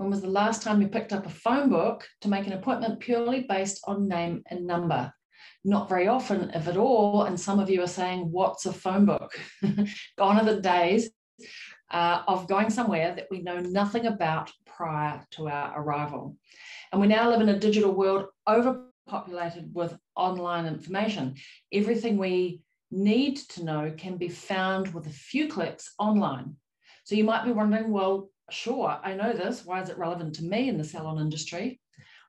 when was the last time you picked up a phone book to make an appointment purely based on name and number? Not very often, if at all. And some of you are saying, What's a phone book? Gone are the days uh, of going somewhere that we know nothing about prior to our arrival. And we now live in a digital world overpopulated with online information. Everything we need to know can be found with a few clicks online. So you might be wondering, well, sure, I know this. Why is it relevant to me in the salon industry?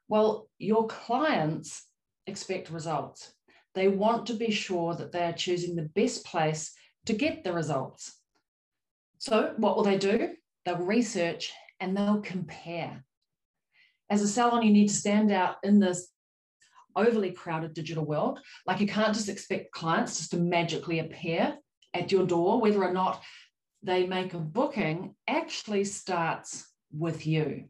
Well, your clients expect results. They want to be sure that they are choosing the best place to get the results. So, what will they do? They'll research and they'll compare. As a salon, you need to stand out in this overly crowded digital world. Like, you can't just expect clients just to magically appear at your door, whether or not they make a booking actually starts with you.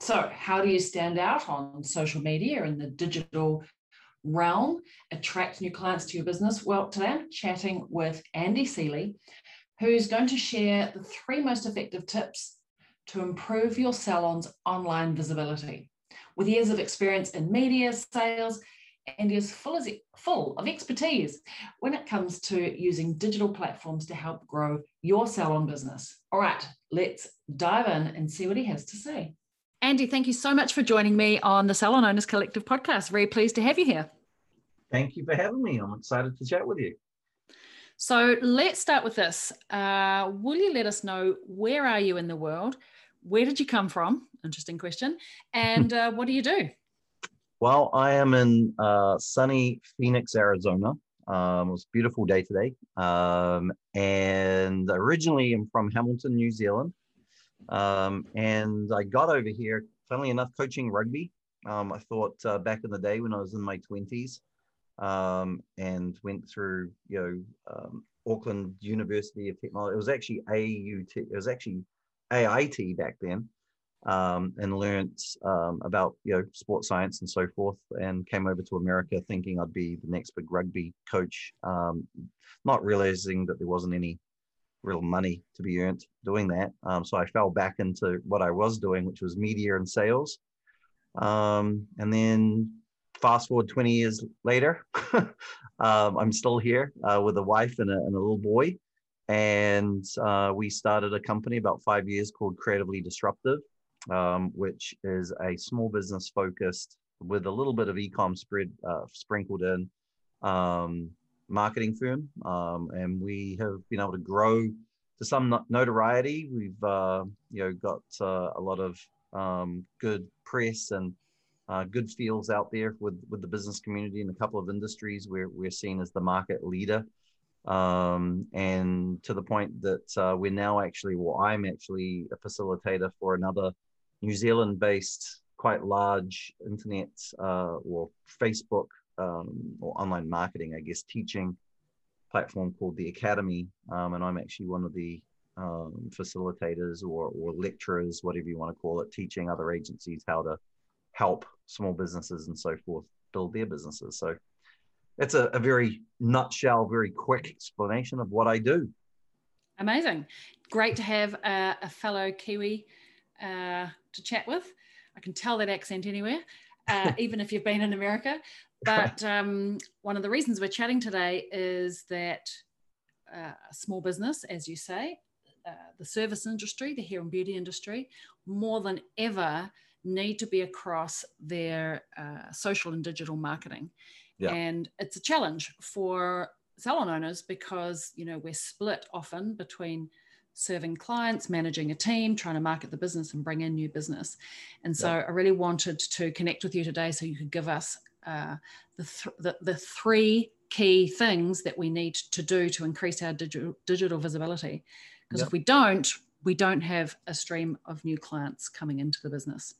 So, how do you stand out on social media in the digital realm, attract new clients to your business? Well, today I'm chatting with Andy Seeley, who's going to share the three most effective tips to improve your salon's online visibility. With years of experience in media, sales, and is full, as, full of expertise when it comes to using digital platforms to help grow your salon business. All right, let's dive in and see what he has to say. Andy, thank you so much for joining me on the Salon Owners Collective podcast. Very pleased to have you here. Thank you for having me. I'm excited to chat with you. So let's start with this. Uh, will you let us know where are you in the world? Where did you come from? Interesting question. And uh, what do you do? Well, I am in uh, sunny Phoenix, Arizona. Um, it was a beautiful day today. Um, and originally I'm from Hamilton, New Zealand. Um, and I got over here, funnily enough, coaching rugby. Um, I thought uh, back in the day when I was in my 20s um, and went through, you know, um, Auckland University of Technology. It was actually AUT, it was actually AIT back then um, and learnt um, about you know sports science and so forth, and came over to America thinking I'd be the next big rugby coach, um, not realizing that there wasn't any real money to be earned doing that. Um, so I fell back into what I was doing, which was media and sales, um, and then fast forward 20 years later, um, I'm still here uh, with a wife and a, and a little boy. And uh, we started a company about five years called Creatively Disruptive um, which is a small business focused with a little bit of e-com spread uh, sprinkled in um, marketing firm. Um, and we have been able to grow to some notoriety. We've uh, you know got uh, a lot of um, good press and uh, good feels out there with with the business community in a couple of industries where we're seen as the market leader. Um, and to the point that uh, we're now actually, well, I'm actually a facilitator for another New Zealand based, quite large internet uh, or Facebook um, or online marketing, I guess, teaching platform called The Academy. Um, and I'm actually one of the um, facilitators or, or lecturers, whatever you want to call it, teaching other agencies how to help small businesses and so forth build their businesses. So that's a, a very nutshell, very quick explanation of what I do. Amazing. Great to have a, a fellow Kiwi uh, to chat with. I can tell that accent anywhere, uh, even if you've been in America. But um, one of the reasons we're chatting today is that uh, small business, as you say, uh, the service industry, the hair and beauty industry, more than ever need to be across their uh, social and digital marketing. Yeah. And it's a challenge for salon owners because you know we're split often between serving clients, managing a team, trying to market the business and bring in new business. And so yeah. I really wanted to connect with you today so you could give us uh, the, th- the, the three key things that we need to do to increase our digital, digital visibility. Because yep. if we don't, we don't have a stream of new clients coming into the business.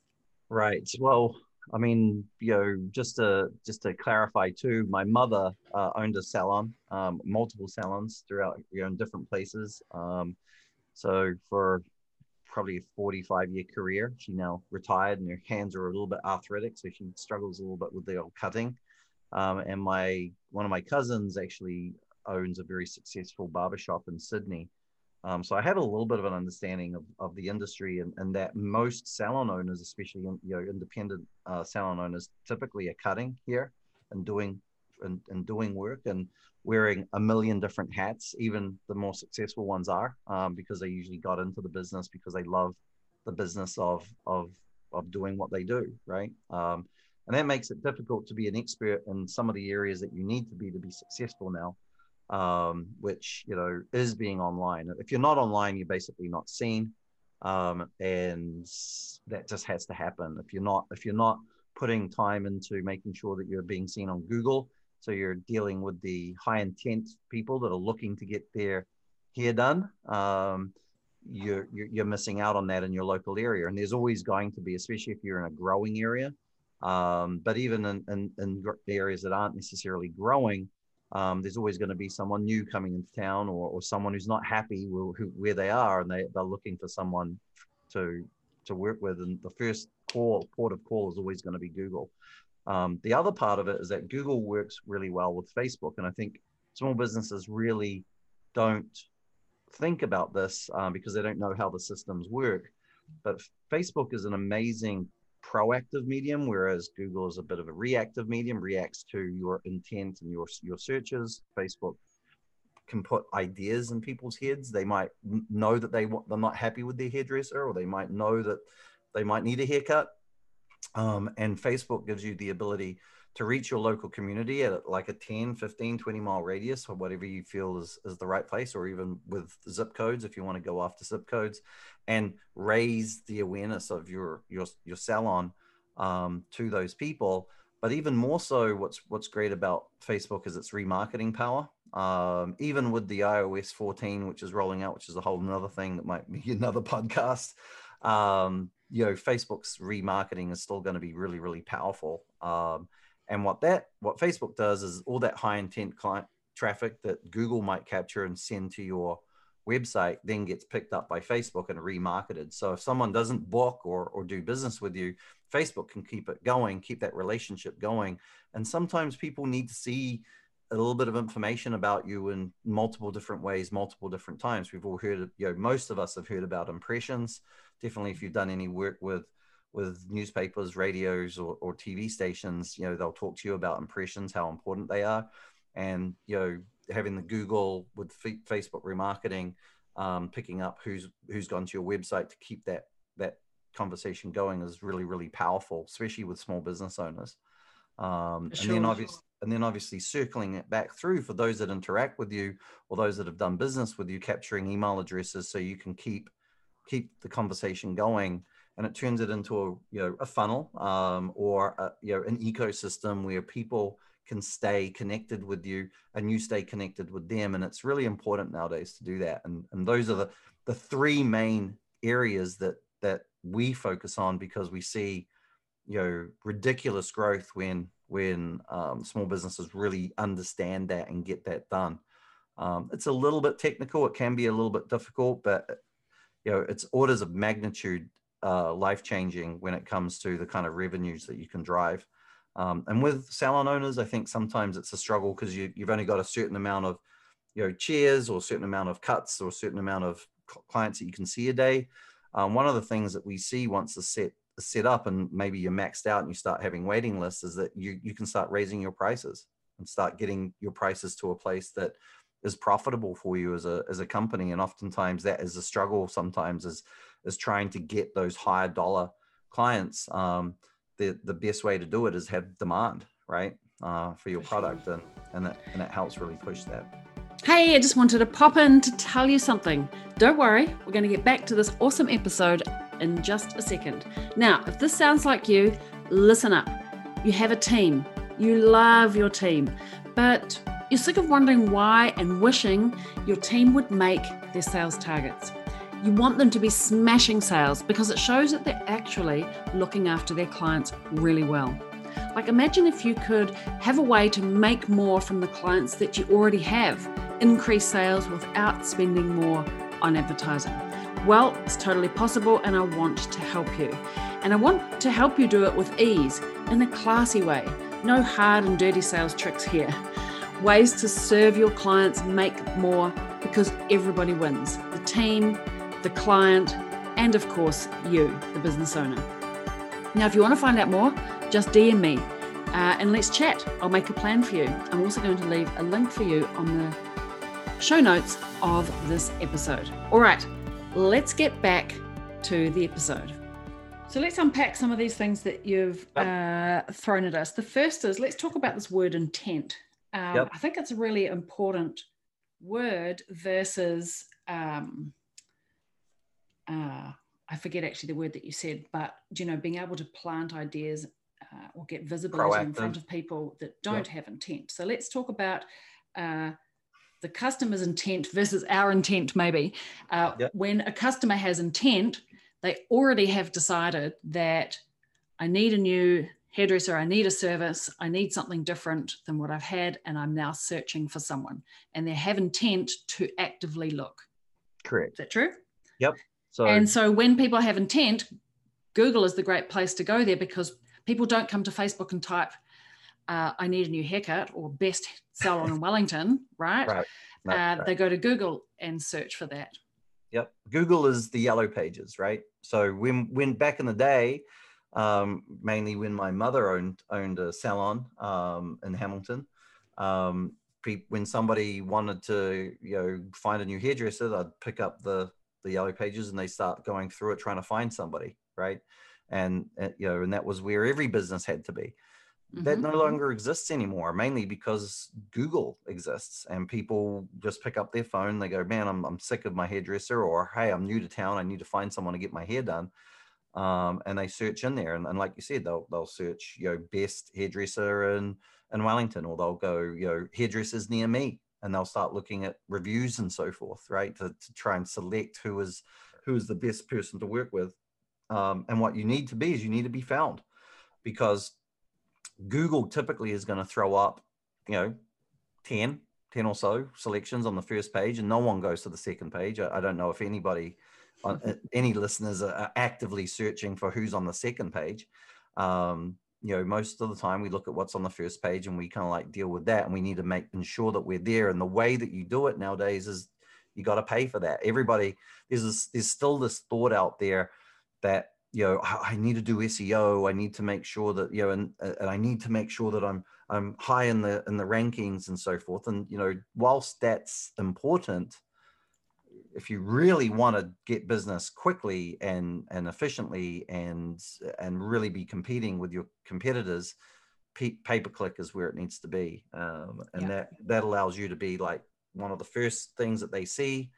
Right. Well, I mean, you know, just to just to clarify too, my mother uh, owned a salon, um, multiple salons throughout, you know, in different places. Um, so for probably a 45 year career, she now retired, and her hands are a little bit arthritic, so she struggles a little bit with the old cutting. Um, and my one of my cousins actually owns a very successful barbershop in Sydney. Um, so I have a little bit of an understanding of, of the industry and, and that most salon owners, especially in, you know independent uh, salon owners, typically are cutting here and doing and, and doing work and wearing a million different hats. Even the more successful ones are um, because they usually got into the business because they love the business of of of doing what they do, right? Um, and that makes it difficult to be an expert in some of the areas that you need to be to be successful now um, which you know is being online if you're not online you're basically not seen um, and that just has to happen if you're not if you're not putting time into making sure that you're being seen on google so you're dealing with the high intent people that are looking to get their hair done um, you're, you're, missing out on that in your local area and there's always going to be especially if you're in a growing area um, but even in, in, in areas that aren't necessarily growing, um, there's always going to be someone new coming into town or, or someone who's not happy with who, where they are and they, they're looking for someone to to work with. And the first call, port of call is always going to be Google. Um, the other part of it is that Google works really well with Facebook. And I think small businesses really don't think about this um, because they don't know how the systems work. But Facebook is an amazing proactive medium, whereas Google is a bit of a reactive medium, reacts to your intent and your your searches. Facebook can put ideas in people's heads. They might know that they they're not happy with their hairdresser, or they might know that they might need a haircut. Um, and Facebook gives you the ability to reach your local community at like a 10, 15, 20 mile radius or whatever you feel is, is the right place, or even with zip codes if you want to go after zip codes and raise the awareness of your your your salon um, to those people. But even more so, what's what's great about Facebook is its remarketing power. Um, even with the iOS 14, which is rolling out, which is a whole another thing that might be another podcast. Um, you know, Facebook's remarketing is still going to be really, really powerful. Um, and what that what Facebook does is all that high intent client traffic that Google might capture and send to your website then gets picked up by Facebook and remarketed. So if someone doesn't book or, or do business with you, Facebook can keep it going, keep that relationship going. And sometimes people need to see a little bit of information about you in multiple different ways, multiple different times. We've all heard, you know, most of us have heard about impressions. Definitely, if you've done any work with with newspapers, radios, or, or TV stations, you know, they'll talk to you about impressions, how important they are, and you know, having the Google with f- Facebook remarketing, um, picking up who's who's gone to your website to keep that that conversation going is really really powerful, especially with small business owners. Um, sure. And then obviously, and then obviously circling it back through for those that interact with you or those that have done business with you, capturing email addresses so you can keep keep the conversation going and it turns it into a you know a funnel um, or a, you know an ecosystem where people can stay connected with you and you stay connected with them. And it's really important nowadays to do that. And and those are the the three main areas that that we focus on because we see you know ridiculous growth when when um, small businesses really understand that and get that done. Um, it's a little bit technical. It can be a little bit difficult but you know it's orders of magnitude uh, life changing when it comes to the kind of revenues that you can drive um, and with salon owners, I think sometimes it's a struggle because you, you've only got a certain amount of, you know, chairs or a certain amount of cuts or a certain amount of clients that you can see a day. Um, one of the things that we see once the set is set up and maybe you're maxed out and you start having waiting lists is that you you can start raising your prices and start getting your prices to a place that is profitable for you as a as a company. And oftentimes that is a struggle. Sometimes is is trying to get those higher dollar clients. Um, the the best way to do it is have demand, right, uh, for your product, and and it, and it helps really push that. Hey, I just wanted to pop in to tell you something. Don't worry, we're going to get back to this awesome episode in just a second. Now, if this sounds like you, listen up. You have a team, You love your team, but you're sick of wondering why and wishing your team would make their sales targets. You want them to be smashing sales because it shows that they're actually looking after their clients really well. Like, imagine if you could have a way to make more from the clients that you already have, increase sales without spending more on advertising. Well, it's totally possible, and I want to help you. And I want to help you do it with ease in a classy way no hard and dirty sales tricks here. Ways to serve your clients, make more, because everybody wins the team, the client, and of course, you, the business owner. Now, if you want to find out more, just DM me uh, and let's chat. I'll make a plan for you. I'm also going to leave a link for you on the show notes of this episode. All right, let's get back to the episode. So let's unpack some of these things that you've uh, thrown at us. The first is let's talk about this word intent. Um, yep. I think it's a really important word versus, um, uh, I forget actually the word that you said, but you know, being able to plant ideas uh, or get visibility Proactive. in front of people that don't yep. have intent. So let's talk about uh, the customer's intent versus our intent, maybe. Uh, yep. When a customer has intent, they already have decided that I need a new hairdresser, I need a service, I need something different than what I've had, and I'm now searching for someone. And they have intent to actively look. Correct. Is that true? Yep. So and so when people have intent, Google is the great place to go there because people don't come to Facebook and type, uh, I need a new haircut or best salon in Wellington, right? Right. Uh, right. They go to Google and search for that. Yep. Google is the yellow pages, right? So when when back in the day, um, mainly when my mother owned owned a salon um, in Hamilton, um, when somebody wanted to you know find a new hairdresser, they'd pick up the the yellow pages and they start going through it trying to find somebody, right? And, and you know, and that was where every business had to be that no mm-hmm. longer exists anymore mainly because google exists and people just pick up their phone they go man i'm, I'm sick of my hairdresser or hey i'm new to town i need to find someone to get my hair done um, and they search in there and, and, like you said they'll, they'll search you know best hairdresser in, in wellington or they'll go you know hairdressers near me and they'll start looking at reviews and so forth right to, to try and select who is who is the best person to work with um, and what you need to be is you need to be found because Google typically is going to throw up, you know, 10, 10 or so selections on the first page, and no one goes to the second page. I, I don't know if anybody, any listeners are actively searching for who's on the second page. Um, you know, most of the time we look at what's on the first page and we kind of like deal with that, and we need to make ensure that we're there. And the way that you do it nowadays is you got to pay for that. Everybody, there's this, there's still this thought out there that you know I need to do SEO. I need to make sure that you know, and, and I need to make sure that I'm I'm high in the in the rankings and so forth. And you know, whilst that's important, if you really want to get business quickly and and efficiently and and really be competing with your competitors, pay per click is where it needs to be, um, and yeah. that that allows you to be like one of the first things that they see.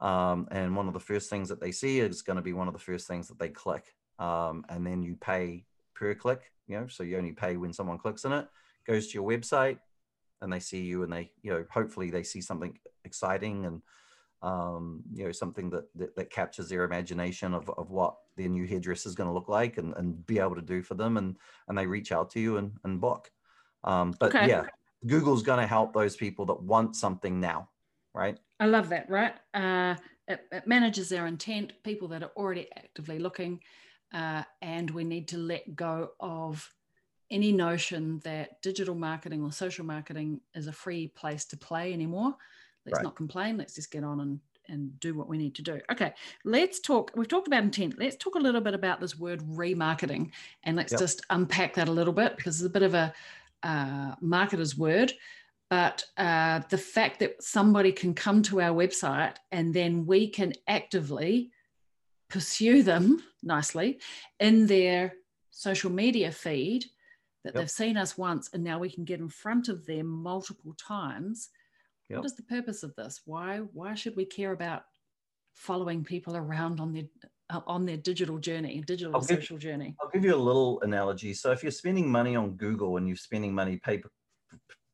Um, and one of the first things that they see is going to be one of the first things that they click um, and then you pay per click. You know, so you only pay when someone clicks on it, goes to your website, and they see you, and they, you know, hopefully they see something exciting and um, you know something that, that, that captures their imagination of, of what their new hairdresser is going to look like and, and be able to do for them, and and they reach out to you and and book. Um, but okay. yeah, Google's going to help those people that want something now, right? I love that. Right, uh, it, it manages their intent. People that are already actively looking uh, and we need to let go of any notion that digital marketing or social marketing is a free place to play anymore. Let's right. not complain. Let's just get on and, and do what we need to do. Okay, let's talk. We've talked about intent. Let's talk a little bit about this word remarketing and let's yep. just unpack that a little bit because it's a bit of a uh, marketer's word. But uh, the fact that somebody can come to our website and then we can actively pursue them nicely in their social media feed that yep. they've seen us once and now we can get in front of them multiple times yep. what is the purpose of this why why should we care about following people around on their uh, on their digital journey, digital I'll social give, journey? I'll give you a little analogy. So if you're spending money on Google and you're spending money paper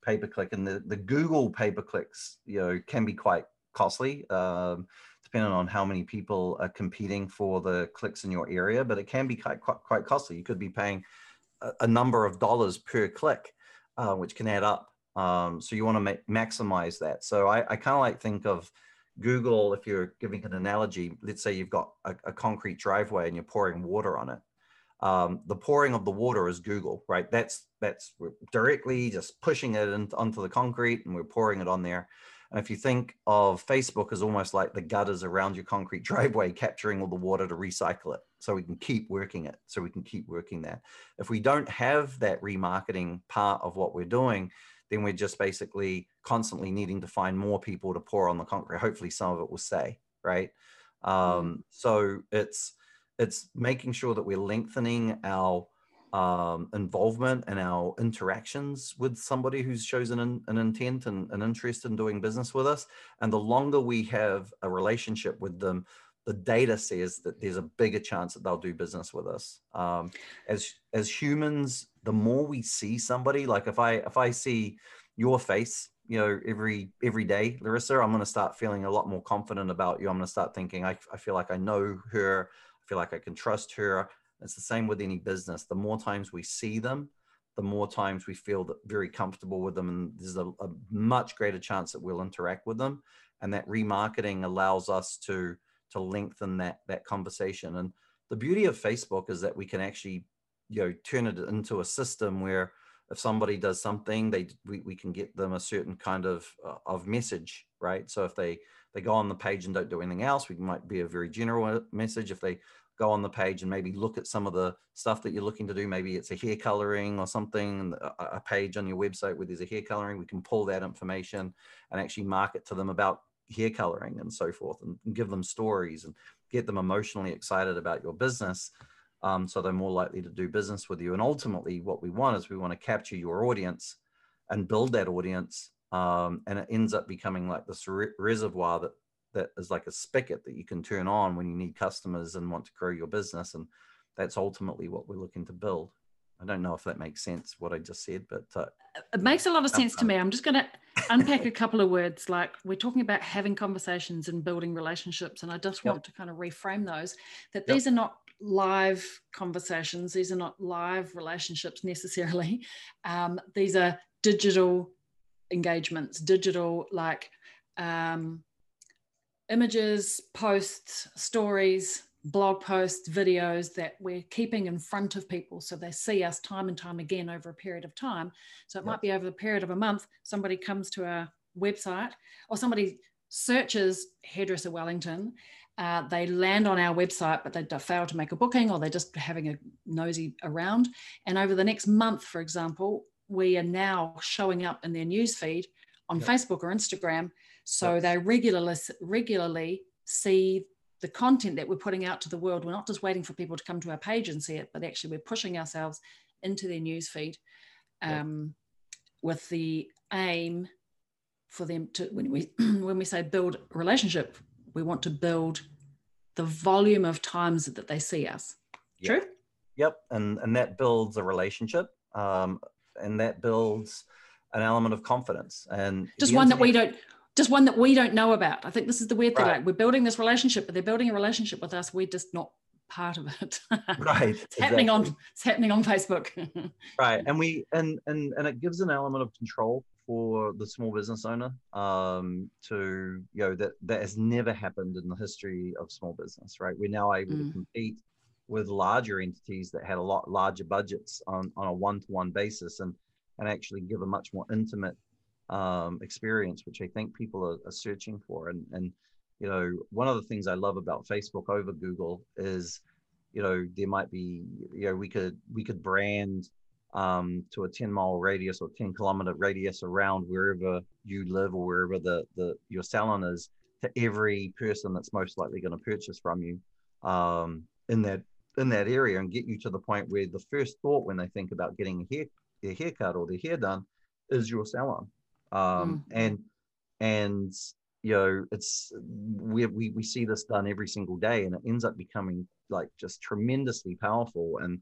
pay per click, and the, the Google pay per clicks, you know, can be quite costly, um, depending on how many people are competing for the clicks in your area. But it can be quite quite, quite costly. You could be paying a, a number of dollars per click, uh, which can add up. Um, so you want to ma- maximize that. So I, I kind of like think of Google, if you're giving an analogy, let's say you've got a, a concrete driveway and you're pouring water on it. Um, the pouring of the water is Google, right? That's that's directly just pushing it in, onto the concrete and we're pouring it on there. And if you think of Facebook as almost like the gutters around your concrete driveway, capturing all the water to recycle it so we can keep working it, so we can keep working that. If we don't have that remarketing part of what we're doing, then we're just basically constantly needing to find more people to pour on the concrete. Hopefully, some of it will stay, right? Mm-hmm. Um, so it's it's making sure that we're lengthening our um, involvement and our interactions with somebody who's chosen an, an intent and an interest in doing business with us. And the longer we have a relationship with them, the data says that there's a bigger chance that they'll do business with us. Um, as as humans, the more we see somebody, like if I if I see your face, you know, every every day, Larissa, I'm going to start feeling a lot more confident about you. I'm going to start thinking, I, I feel like I know her. I feel like I can trust her. It's the same with any business. The more times we see them, the more times we feel very comfortable with them, and there's a, a much greater chance that we'll interact with them. And that remarketing allows us to to lengthen that that conversation. And the beauty of Facebook is that we can actually, you know, turn it into a system where if somebody does something, they we, we can get them a certain kind of uh, of message, right? So if they they go on the page and don't do anything else, we might be a very general message. If they go on the page and maybe look at some of the stuff that you're looking to do, maybe it's a hair coloring or something, a, a page on your website where there's a hair coloring, we can pull that information and actually market to them about hair coloring and so forth and, and give them stories and get them emotionally excited about your business um, so they're more likely to do business with you. And ultimately what we want is we want to capture your audience and build that audience um, and it ends up becoming like this re- reservoir that that is like a spigot that you can turn on when you need customers and want to grow your business. And that's ultimately what we're looking to build I don't know if that makes sense what I just said, but uh, it makes a lot of sense to me. I'm just going to unpack a couple of words. Like we're talking about having conversations and building relationships, and I just want yep. to kind of reframe those. That yep. these are not live conversations; these are not live relationships necessarily. Um, these are digital engagements, digital like um, images, posts, stories, blog posts, videos that we're keeping in front of people so they see us time and time again over a period of time. So it yep. might be over the period of a month, somebody comes to our website or somebody searches hairdresser Wellington. Uh, they land on our website, but they fail to make a booking or they're just having a nosy around. And over the next month, for example, we are now showing up in their newsfeed on yep. Facebook or Instagram. So yep. they regularly regularly see the content that we're putting out to the world, we're not just waiting for people to come to our page and see it, but actually we're pushing ourselves into their newsfeed um, yeah. with the aim for them to when we when we say build relationship, we want to build the volume of times that they see us. True. Yep, and and that builds a relationship, um, and that builds an element of confidence and just one that we don't just one that we don't know about. I think this is the weird thing. Right. Like we're building this relationship, but they're building a relationship with us. We're just not part of it. right. it's exactly. happening on it's happening on Facebook. right. And we and and and it gives an element of control for the small business owner um, to you know that that has never happened in the history of small business. Right. We're now able mm. to compete with larger entities that had a lot larger budgets on on a one to one basis and and actually give a much more intimate um, experience, which I think people are, are, searching for. And, and, you know, one of the things I love about Facebook over Google is, you know, there might be, you know, we could, we could brand um, to a 10 mile radius or 10 kilometer radius around wherever you live or wherever the, the, your salon is to every person that's most likely going to purchase from you um, in that, in that area and get you to the point where the first thought when they think about getting a hair, their haircut or their hair done is your salon um, mm. and and you know it's we, we we see this done every single day and it ends up becoming like just tremendously powerful. And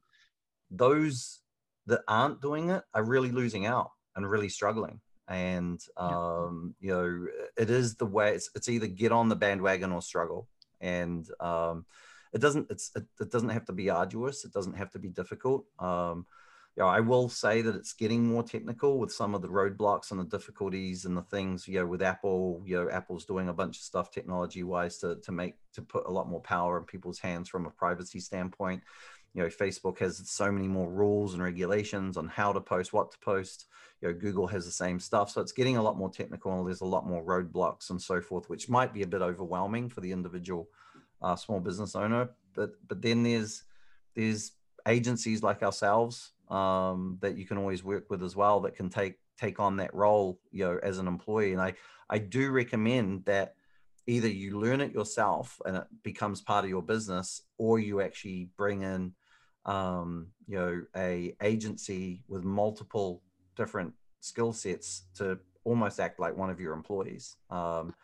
those that aren't doing it are really losing out and really struggling. And um you know it is the way it's, it's either get on the bandwagon or struggle. And um it doesn't it's it, it doesn't have to be arduous. It doesn't have to be difficult. Um you know, I will say that it's getting more technical with some of the roadblocks and the difficulties and the things, you know, with Apple, you know, Apple's doing a bunch of stuff technology wise to, to make, to put a lot more power in people's hands from a privacy standpoint. You know, Facebook has so many more rules and regulations on how to post, what to post. You know, Google has the same stuff. So it's getting a lot more technical and there's a lot more roadblocks and so forth, which might be a bit overwhelming for the individual uh, small business owner. But, but then there's, there's agencies like ourselves um, that you can always work with as well that can take take on that role you know as an employee. And i i do recommend that either you learn it yourself and it becomes part of your business or you actually bring in um, you know a agency with multiple different skill sets to almost act like one of your employees. Um,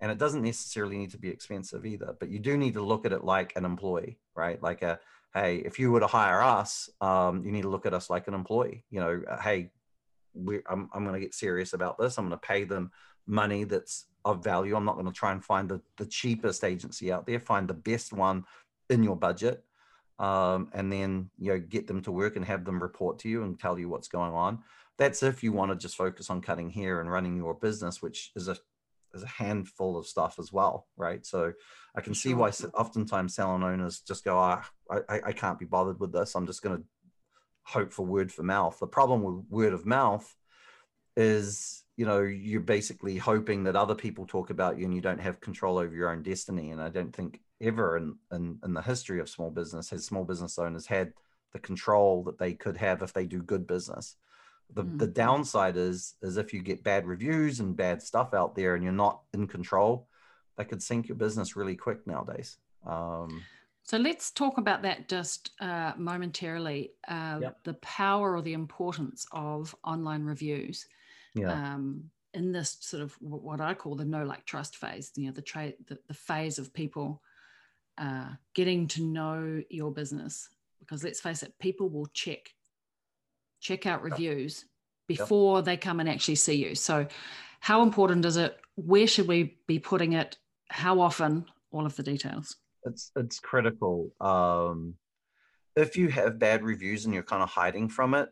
and it doesn't necessarily need to be expensive either but you do need to look at it like an employee right? Like a hey, if you were to hire us, um, you need to look at us like an employee. You know, uh, hey, we, I'm, I'm going to get serious about this. I'm going to pay them money that's of value. I'm not going to try and find the, the cheapest agency out there. Find the best one in your budget, um, and then you know get them to work and have them report to you and tell you what's going on. That's if you want to just focus on cutting hair and running your business, which is a is a handful of stuff as well, right? So I can see why oftentimes salon owners just go, ah, I, I can't be bothered with this. I'm just going to hope for word for mouth. The problem with word of mouth is, you know, you're basically hoping that other people talk about you and you don't have control over your own destiny. And I don't think ever in, in, in the history of small business has small business owners had the control that they could have if they do good business. The, mm. the downside is is if you get bad reviews and bad stuff out there and you're not in control, that could sink your business really quick nowadays. Um, so let's talk about that just uh, momentarily. Uh, yep. The power or the importance of online reviews. Yeah. Um, in this sort of what I call the know like trust phase, you know, the trade, the, the phase of people uh, getting to know your business. Because let's face it, people will check check out reviews before yep. they come and actually see you. So, how important is it? Where should we be putting it? How often? All of the details. It's it's critical. Um, if you have bad reviews and you're kind of hiding from it,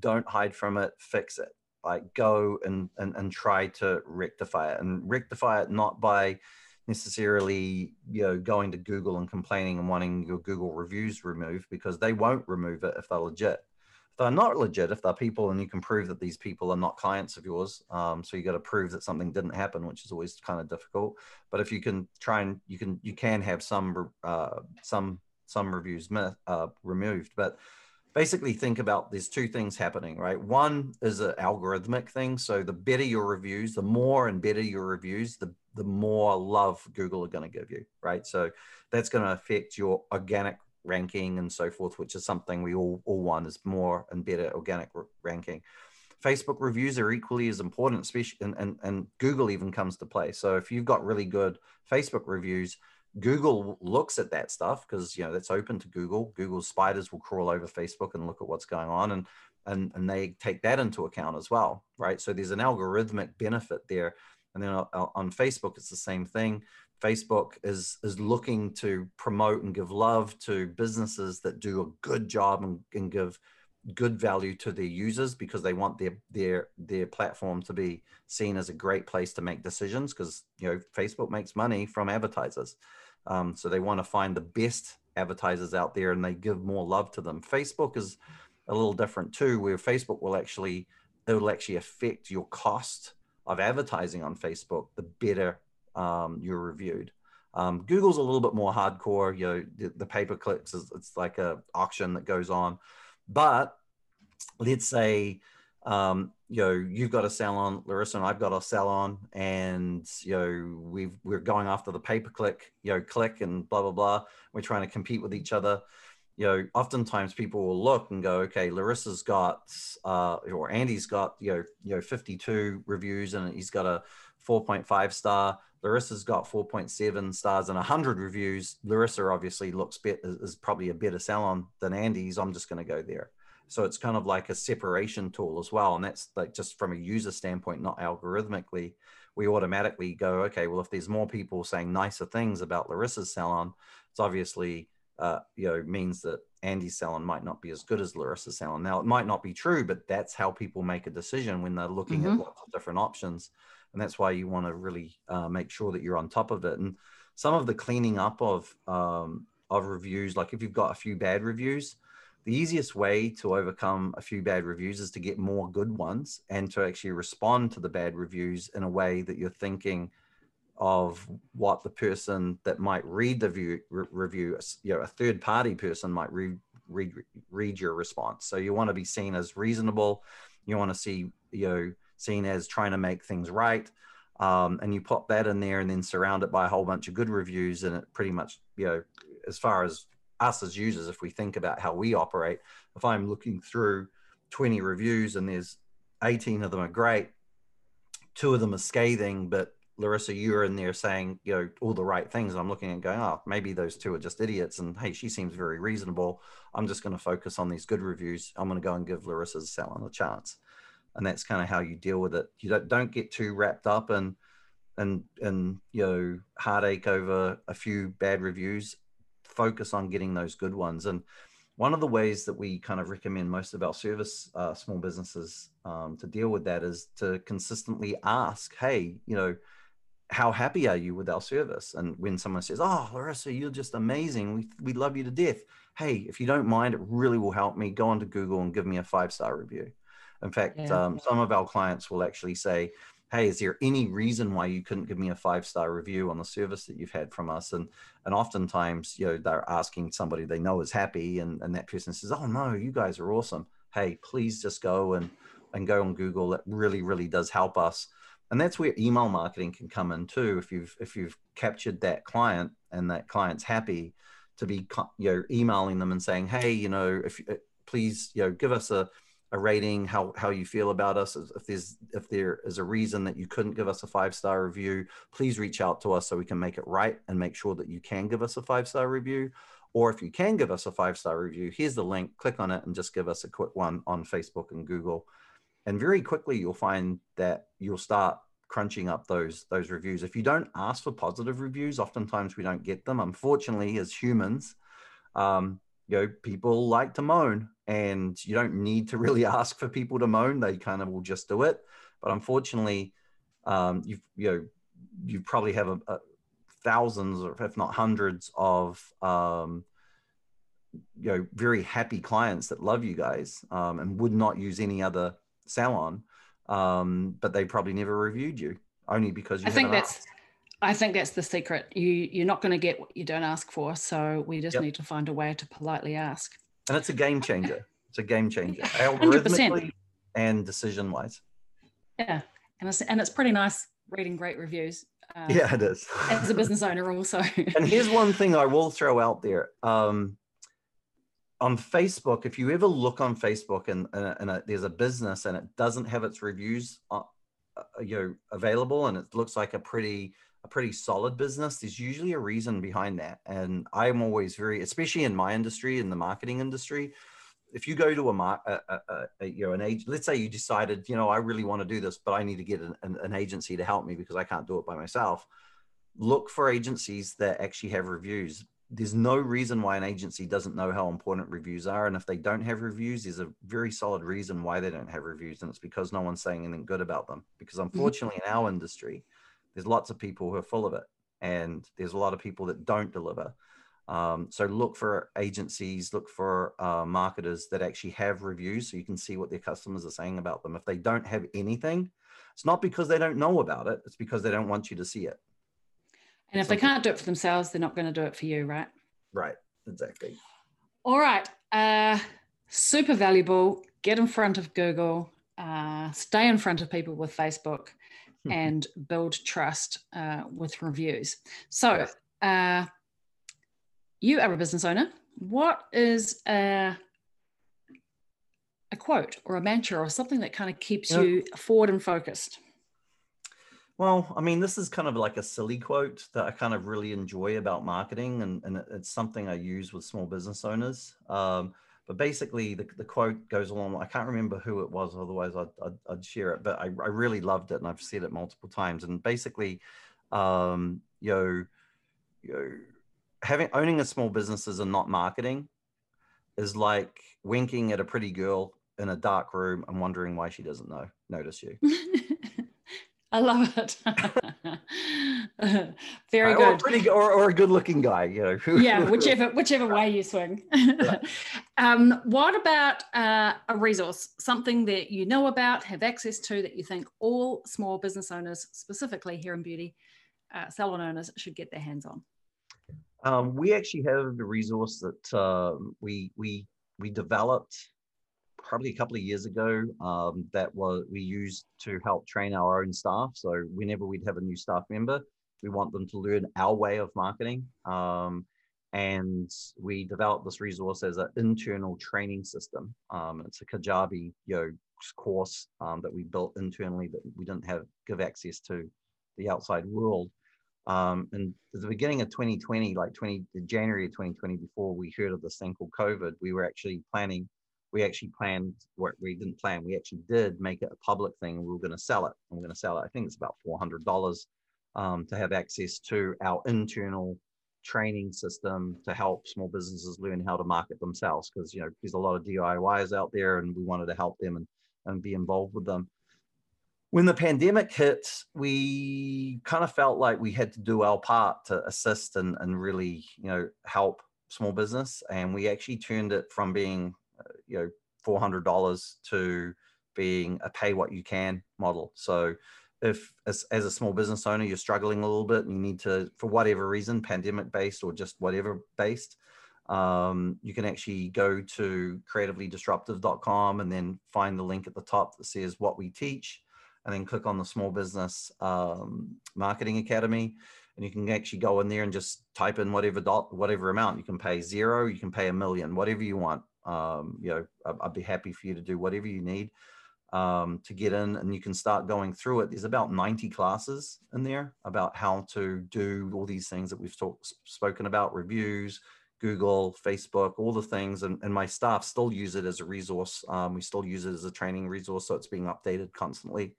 don't hide from it. Fix it. Like go and and, and try to rectify it, and rectify it not by necessarily you know going to Google and complaining and wanting your Google reviews removed because they won't remove it if they're legit they're not legit, if they're people and you can prove that these people are not clients of yours, um, so you got to prove that something didn't happen, which is always kind of difficult. But if you can try and you can you can have some uh, some some reviews uh, removed, but basically think about there's two things happening, right? One is an algorithmic thing. So the better your reviews, the more and better your reviews, the the more love Google are going to give you, right? So that's going to affect your organic ranking and so forth, which is something we all, all want is more and better organic ranking. Facebook reviews are equally as important, especially and, and, and Google even comes to play. So if you've got really good Facebook reviews, Google looks at that stuff because you know that's open to Google. Google spiders will crawl over Facebook and look at what's going on, and and and they take that into account as well, right? So there's an algorithmic benefit there. And then uh, on Facebook, it's the same thing. Facebook is is looking to promote and give love to businesses that do a good job and, and give good value to their users because they want their their their platform to be seen as a great place to make decisions because you know Facebook makes money from advertisers. Um, so they want to find the best advertisers out there and they give more love to them. Facebook is a little different too, where Facebook will actually it will actually affect your cost of advertising on Facebook the better um, you're reviewed. Um, Google's a little bit more hardcore. You know, the, the pay per clicks is it's like a auction that goes on. But let's say um, you know you've got a salon, Larissa, and I've got a salon, and you know we've we're going after the pay per click, you know, click and blah blah blah. We're trying to compete with each other. you know, oftentimes people will look and go, okay, Larissa's got, uh, or Andy's got, you know, you know, 52 reviews and he's got a 4.5 star. Larissa's got 4.7 stars and 100 reviews. Larissa obviously looks bet is probably a better salon than Andy's. I'm just going to go there. So it's kind of like a separation tool as well. And that's like just from a user standpoint, not algorithmically, we automatically go, okay, well, if there's more people saying nicer things about Larissa's salon, it's obviously uh, you know, means that Andy's salon might not be as good as Larissa's salon. Now, it might not be true, but that's how people make a decision when they're looking mm-hmm. at lots of different options. And that's why you want to really uh, make sure that you're on top of it. And some of the cleaning up of um, of reviews, like if you've got a few bad reviews, the easiest way to overcome a few bad reviews is to get more good ones and to actually respond to the bad reviews in a way that you're thinking – of what the person that might read the view, re- review, you know, a third party person might read, read, read your response. So you want to be seen as reasonable. You want to see, you know, seen as trying to make things right. Um, and you pop that in there and then surround it by a whole bunch of good reviews. And it pretty much, you know, as far as us as users, if we think about how we operate, if I'm looking through 20 reviews and there's 18 of them are great, two of them are scathing, but Larissa, you're in there saying, you know, all the right things. I'm looking and going, oh, maybe those two are just idiots. And hey, she seems very reasonable. I'm just going to focus on these good reviews. I'm going to go and give Larissa's salon a chance. And that's kind of how you deal with it. You don't, don't get too wrapped up in, and, and, you know, heartache over a few bad reviews. Focus on getting those good ones. And one of the ways that we kind of recommend most of our service uh, small businesses um, to deal with that is to consistently ask, hey, you know, how happy are you with our service? And when someone says, Oh, Larissa, you're just amazing. We, we love you to death. Hey, if you don't mind, it really will help me. Go onto Google and give me a five star review. In fact, yeah. um, some of our clients will actually say, Hey, is there any reason why you couldn't give me a five star review on the service that you've had from us? And and oftentimes, you know, they're asking somebody they know is happy, and, and that person says, Oh no, you guys are awesome. Hey, please just go and and go on Google. That really, really does help us and that's where email marketing can come in too if you've if you've captured that client and that client's happy to be you know emailing them and saying hey you know if uh, please you know give us a, a rating how how you feel about us if there's if there is a reason that you couldn't give us a five star review please reach out to us so we can make it right and make sure that you can give us a five star review. Or if you can give us a five star review here's the link click on it and just give us a quick one on facebook and google. And very quickly you'll find that you'll start crunching up those those reviews. If you don't ask for positive reviews oftentimes we don't get them. Unfortunately as humans um, you know people like to moan and you don't need to really ask for people to moan they kind of will just do it but unfortunately um, you you know you probably have a, a thousands or if not hundreds of um, you know very happy clients that love you guys um, and would not use any other salon, um, but they probably never reviewed you only because you. I think that's. Asked. I think that's the secret. You you're not going to get what you don't ask for, so we just yep. need to find a way to politely ask. And it's a game changer. It's a game changer, algorithmically and decision wise. Yeah, and it's and it's pretty nice reading great reviews. Um, yeah, it is. as a business owner, also. and here's one thing I will throw out there. Um, on Facebook, if you ever look on Facebook and, and, a, there's a business and it doesn't have its reviews, uh, uh, you know, available, and it looks like a pretty a pretty solid business, there's usually a reason behind that. And I'm always very, especially in my industry, in the marketing industry, if you go to a, a, a, a you know an age, let's say you decided, you know, I really want to do this, but I need to get an, an, an agency to help me because I can't do it by myself. Look for agencies that actually have reviews there's no reason why an agency doesn't know how important reviews are. And if they don't have reviews, there's a very solid reason why they don't have reviews. And it's because no one's saying anything good about them. Because mm-hmm. unfortunately, mm-hmm. in our industry, there's lots of people who are full of it. And there's a lot of people that don't deliver. Um, so look for agencies, look for uh, marketers that actually have reviews so you can see what their customers are saying about them. If they don't have anything, it's not because they don't know about it, it's because they don't want you to see it. And if they can't do it for themselves, they're not going to do it for you, right? Right, exactly. All right. Uh, super valuable. Get in front of Google, uh, stay in front of people with Facebook, and build trust uh, with reviews. So, uh, you are a business owner. what is a a quote or a mantra or something that kind of keeps yeah. you forward and focused? Well, I mean, this is kind of like a silly quote that I kind of really enjoy about marketing, and, and it's something I use with small business owners. Um, but basically, the, the quote goes along. I can't remember who it was, otherwise I'd, I'd, I'd share it. But I, I, really loved it, and I've said it multiple times. And basically, um, you know, you know, having owning a small business and not marketing is like winking at a pretty girl in a dark room and wondering why she doesn't know notice you. I love it. Very uh, good. Or, pretty, or, or a good-looking guy, you know. yeah, whichever whichever way you swing. um, what about uh, a resource, something that you know about, have access to, that you think all small business owners, specifically here in beauty, uh, salon owners, should get their hands on? Um, we actually have a resource that uh, we we we developed probably a couple of years ago um, that was we used to help train our own staff. So whenever we'd have a new staff member, we want them to learn our way of marketing. Um, and we developed this resource as an internal training system. Um, it's a Kajabi you course um, that we built internally that we didn't have give access to the outside world. Um, and at the beginning of 2020, like 20 January of 2020, before we heard of this thing called COVID, we were actually planning we actually planned what we didn't plan. We actually did make it a public thing. We were going to sell it. We're going to sell it. I think it's about $400 um, to have access to our internal training system to help small businesses learn how to market themselves. Because, you know, there's a lot of DIYs out there and we wanted to help them and, and be involved with them. When the pandemic hit, we kind of felt like we had to do our part to assist and, and really, you know, help small business. And we actually turned it from being you know four hundred dollars to being a pay what you can model. So if as, as a small business owner you're struggling a little bit and you need to for whatever reason pandemic based or just whatever based um, you can actually go to creativelydisruptive.com and then find the link at the top that says what we teach and then click on the small business um, marketing academy and you can actually go in there and just type in whatever dot whatever amount you can pay zero you can pay a million whatever you want um, you know, I'd be happy for you to do whatever you need um, to get in and you can start going through it. There's about 90 classes in there about how to do all these things that we've talked, spoken about, reviews, Google, Facebook, all the things. And, and my staff still use it as a resource. Um, we still use it as a training resource. So it's being updated constantly.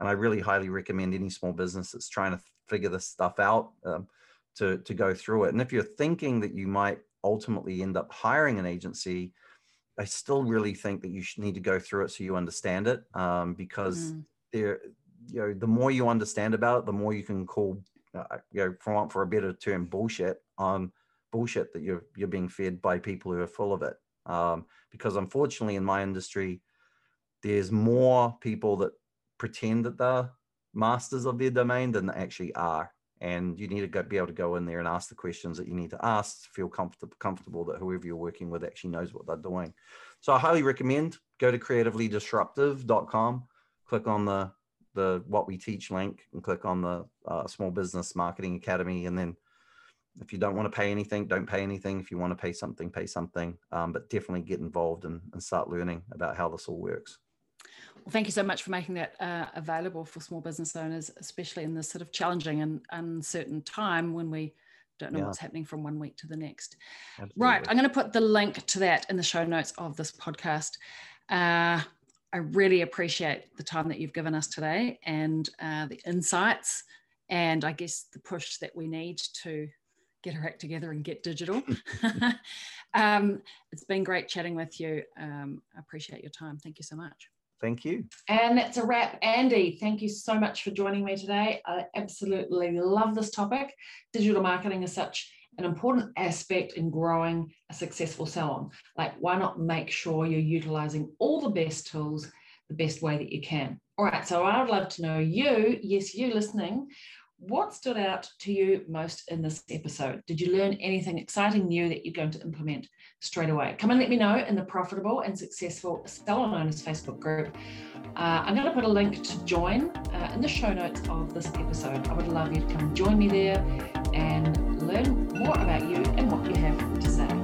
And I really highly recommend any small business that's trying to figure this stuff out um, to, to go through it. And if you're thinking that you might ultimately end up hiring an agency, I still really think that you should need to go through it so you understand it. Um, because mm. there, you know, the more you understand about it, the more you can call, uh, you know, for for a better term, bullshit on bullshit that you're you're being fed by people who are full of it. Um, because unfortunately, in my industry, there's more people that pretend that they're masters of their domain than they actually are and you need to be able to go in there and ask the questions that you need to ask feel comfortable comfortable that whoever you're working with actually knows what they're doing. So i highly recommend go to creativelydisruptive.com click on the the what we teach link and click on the uh, small business marketing academy. And then if you don't want to pay anything don't pay anything. If you want to pay something pay something. Um, but definitely get involved and, and start learning about how this all works well, thank you so much for making that uh, available for small business owners, especially in this sort of challenging and uncertain time when we don't know yeah. what's happening from one week to the next. Absolutely. Right. I'm going to put the link to that in the show notes of this podcast. Uh, I really appreciate the time that you've given us today and uh, the insights and I guess the push that we need to get our act together and get digital. um, it's been great chatting with you. Um, I appreciate your time. Thank you so much. Thank you. And that's a wrap. Andy, thank you so much for joining me today. I absolutely love this topic. Digital marketing is such an important aspect in growing a successful salon. Like, why not make sure you're utilizing all the best tools the best way that you can? All right, so I would love to know you, yes, you listening, what stood out to you most in this episode? Did you learn anything exciting new that you're going to implement straight away? Come and let me know in the Profitable and Successful Salon Owners Facebook group. Uh, I'm going to put a link to join uh, in the show notes of this episode. I would love you to come join me there and learn more about you and what you have.